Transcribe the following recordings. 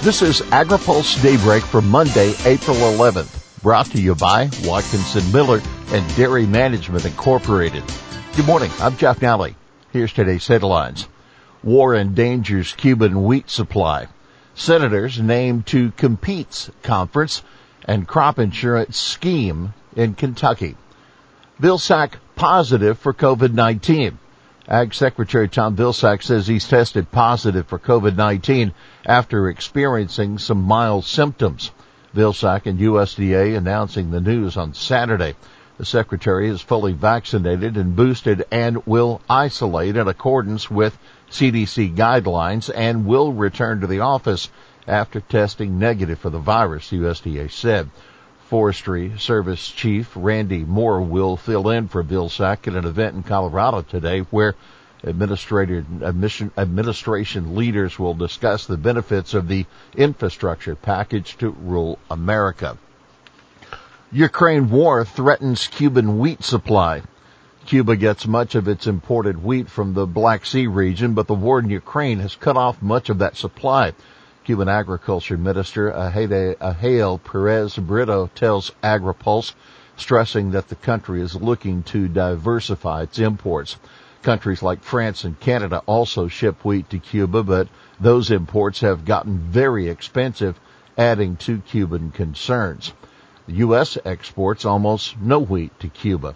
This is AgriPulse Daybreak for Monday, April 11th, brought to you by Watkinson Miller and Dairy Management Incorporated. Good morning, I'm Jeff Nalley. Here's today's headlines. War endangers Cuban wheat supply. Senators named to competes conference and crop insurance scheme in Kentucky. Vilsack positive for COVID-19. Ag Secretary Tom Vilsack says he's tested positive for COVID-19 after experiencing some mild symptoms. Vilsack and USDA announcing the news on Saturday. The Secretary is fully vaccinated and boosted and will isolate in accordance with CDC guidelines and will return to the office after testing negative for the virus, USDA said. Forestry Service Chief Randy Moore will fill in for Vilsack at an event in Colorado today where administration leaders will discuss the benefits of the infrastructure package to rule America. Ukraine war threatens Cuban wheat supply. Cuba gets much of its imported wheat from the Black Sea region, but the war in Ukraine has cut off much of that supply. Cuban Agriculture Minister Ydael Perez Brito tells AgriPulse, stressing that the country is looking to diversify its imports. Countries like France and Canada also ship wheat to Cuba, but those imports have gotten very expensive, adding to Cuban concerns. The U.S. exports almost no wheat to Cuba.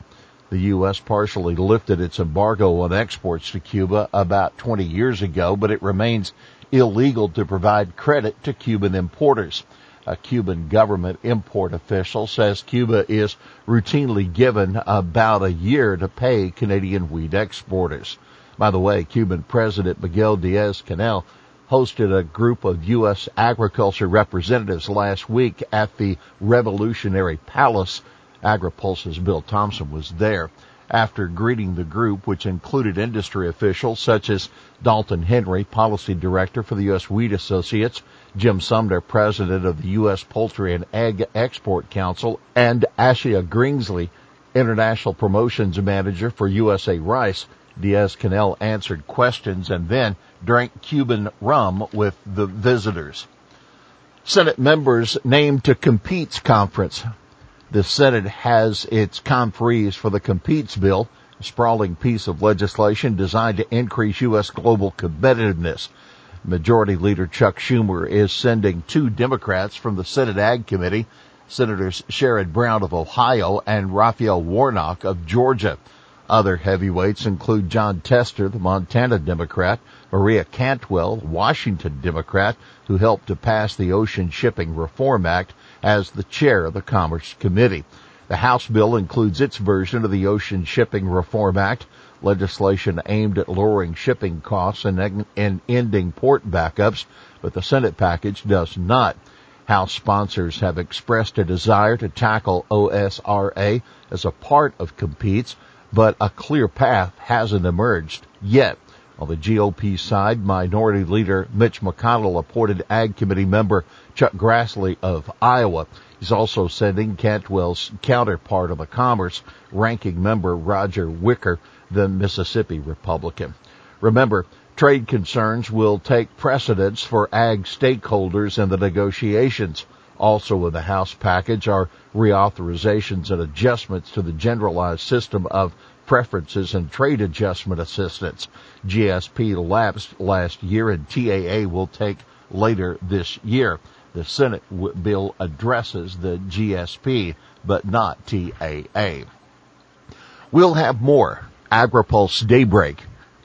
The U.S. partially lifted its embargo on exports to Cuba about 20 years ago, but it remains illegal to provide credit to Cuban importers. A Cuban government import official says Cuba is routinely given about a year to pay Canadian wheat exporters. By the way, Cuban President Miguel Diaz-Canel hosted a group of U.S. agriculture representatives last week at the Revolutionary Palace. AgriPulse's Bill Thompson was there after greeting the group, which included industry officials such as Dalton Henry, policy director for the U.S. Wheat Associates, Jim Sumner, president of the U.S. Poultry and Egg Export Council, and Ashia Greensley, international promotions manager for USA Rice. Diaz-Canel answered questions and then drank Cuban rum with the visitors. Senate members named to Competes Conference the Senate has its conferees for the Competes bill, a sprawling piece of legislation designed to increase U.S. global competitiveness. Majority Leader Chuck Schumer is sending two Democrats from the Senate Ag Committee, Senators Sherrod Brown of Ohio and Raphael Warnock of Georgia. Other heavyweights include Jon Tester, the Montana Democrat, Maria Cantwell, Washington Democrat, who helped to pass the Ocean Shipping Reform Act as the chair of the Commerce Committee. The House bill includes its version of the Ocean Shipping Reform Act, legislation aimed at lowering shipping costs and, and ending port backups, but the Senate package does not. House sponsors have expressed a desire to tackle OSRA as a part of competes but a clear path hasn't emerged yet. On the GOP side, Minority Leader Mitch McConnell appointed Ag Committee member Chuck Grassley of Iowa. He's also sending Cantwell's counterpart of the Commerce, ranking member Roger Wicker, the Mississippi Republican. Remember, trade concerns will take precedence for ag stakeholders in the negotiations. Also in the House package are reauthorizations and adjustments to the generalized system of preferences and trade adjustment assistance. GSP lapsed last year and TAA will take later this year. The Senate bill addresses the GSP, but not TAA. We'll have more AgriPulse Daybreak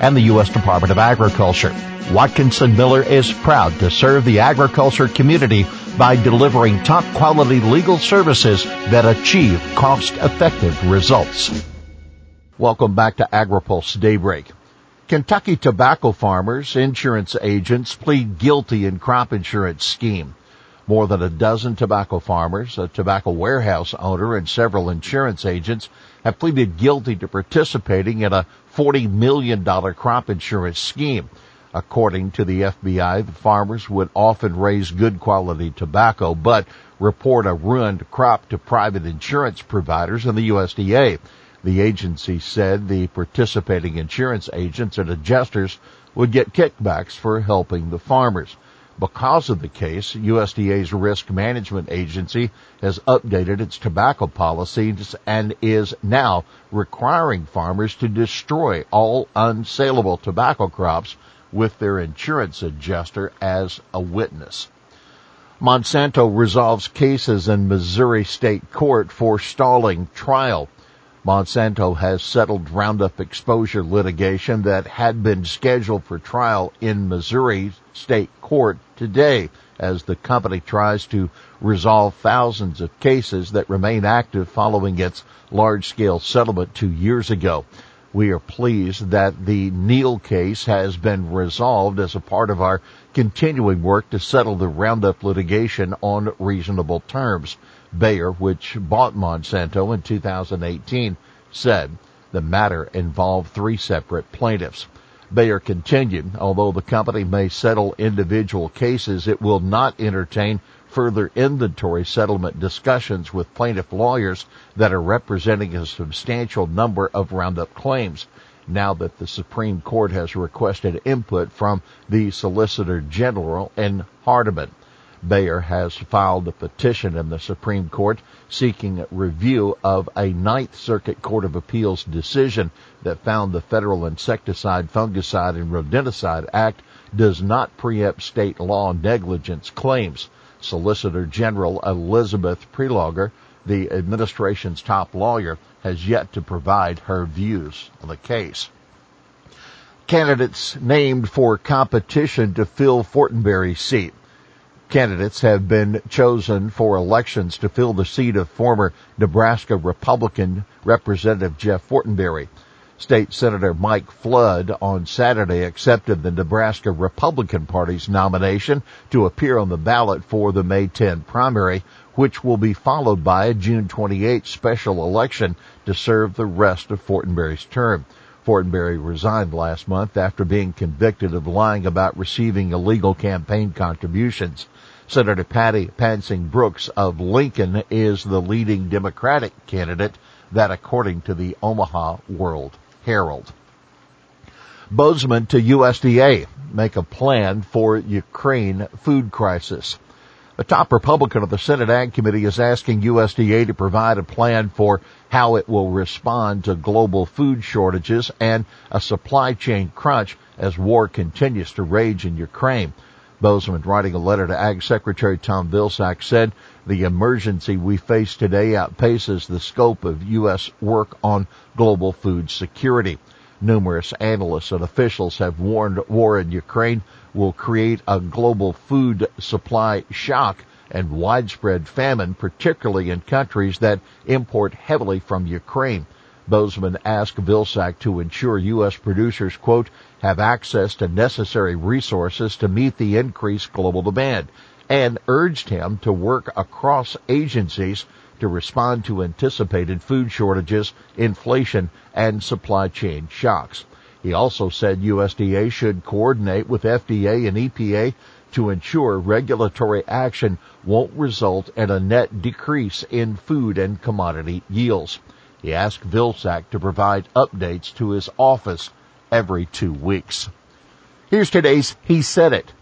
and the U.S. Department of Agriculture. Watkinson Miller is proud to serve the agriculture community by delivering top quality legal services that achieve cost effective results. Welcome back to AgriPulse Daybreak. Kentucky tobacco farmers, insurance agents plead guilty in crop insurance scheme. More than a dozen tobacco farmers, a tobacco warehouse owner, and several insurance agents have pleaded guilty to participating in a $40 million crop insurance scheme. According to the FBI, the farmers would often raise good quality tobacco, but report a ruined crop to private insurance providers and the USDA. The agency said the participating insurance agents and adjusters would get kickbacks for helping the farmers. Because of the case, USDA's risk management agency has updated its tobacco policies and is now requiring farmers to destroy all unsaleable tobacco crops with their insurance adjuster as a witness. Monsanto resolves cases in Missouri State Court for stalling trial. Monsanto has settled Roundup exposure litigation that had been scheduled for trial in Missouri State Court today as the company tries to resolve thousands of cases that remain active following its large-scale settlement two years ago. We are pleased that the Neal case has been resolved as a part of our continuing work to settle the Roundup litigation on reasonable terms. Bayer, which bought Monsanto in 2018, said the matter involved three separate plaintiffs. Bayer continued, although the company may settle individual cases, it will not entertain further inventory settlement discussions with plaintiff lawyers that are representing a substantial number of Roundup claims. Now that the Supreme Court has requested input from the Solicitor General in Hardeman. Bayer has filed a petition in the Supreme Court seeking review of a Ninth Circuit Court of Appeals decision that found the Federal Insecticide, Fungicide, and Rodenticide Act does not preempt state law negligence claims. Solicitor General Elizabeth Prelogar, the administration's top lawyer, has yet to provide her views on the case. Candidates named for competition to fill Fortenberry's seat. Candidates have been chosen for elections to fill the seat of former Nebraska Republican Representative Jeff Fortenberry. State Senator Mike Flood on Saturday accepted the Nebraska Republican Party's nomination to appear on the ballot for the May 10 primary, which will be followed by a June 28 special election to serve the rest of Fortenberry's term. Fortenberry resigned last month after being convicted of lying about receiving illegal campaign contributions. Senator Patty Pansing Brooks of Lincoln is the leading Democratic candidate that according to the Omaha World Herald. Boozman to USDA make a plan for Ukraine food crisis. The top Republican of the Senate Ag Committee is asking USDA to provide a plan for how it will respond to global food shortages and a supply chain crunch as war continues to rage in Ukraine. Boozman, writing a letter to Ag Secretary Tom Vilsack, said the emergency we face today outpaces the scope of U.S. work on global food security. Numerous analysts and officials have warned war in Ukraine will create a global food supply shock and widespread famine, particularly in countries that import heavily from Ukraine. Boozman asked Vilsack to ensure U.S. producers, quote, have access to necessary resources to meet the increased global demand and urged him to work across agencies to respond to anticipated food shortages, inflation, and supply chain shocks. He also said USDA should coordinate with FDA and EPA to ensure regulatory action won't result in a net decrease in food and commodity yields. He asked Vilsack to provide updates to his office every two weeks. Here's today's He Said It.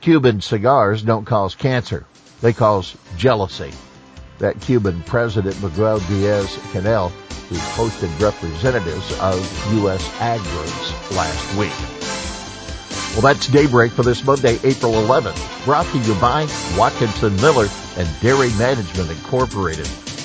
Cuban cigars don't cause cancer. They cause jealousy. That Cuban President Miguel Diaz-Canel, who hosted representatives of U.S. ag groups last week. Well, that's Daybreak for this Monday, April 11th, brought to you by Watkinson Miller and Dairy Management Incorporated.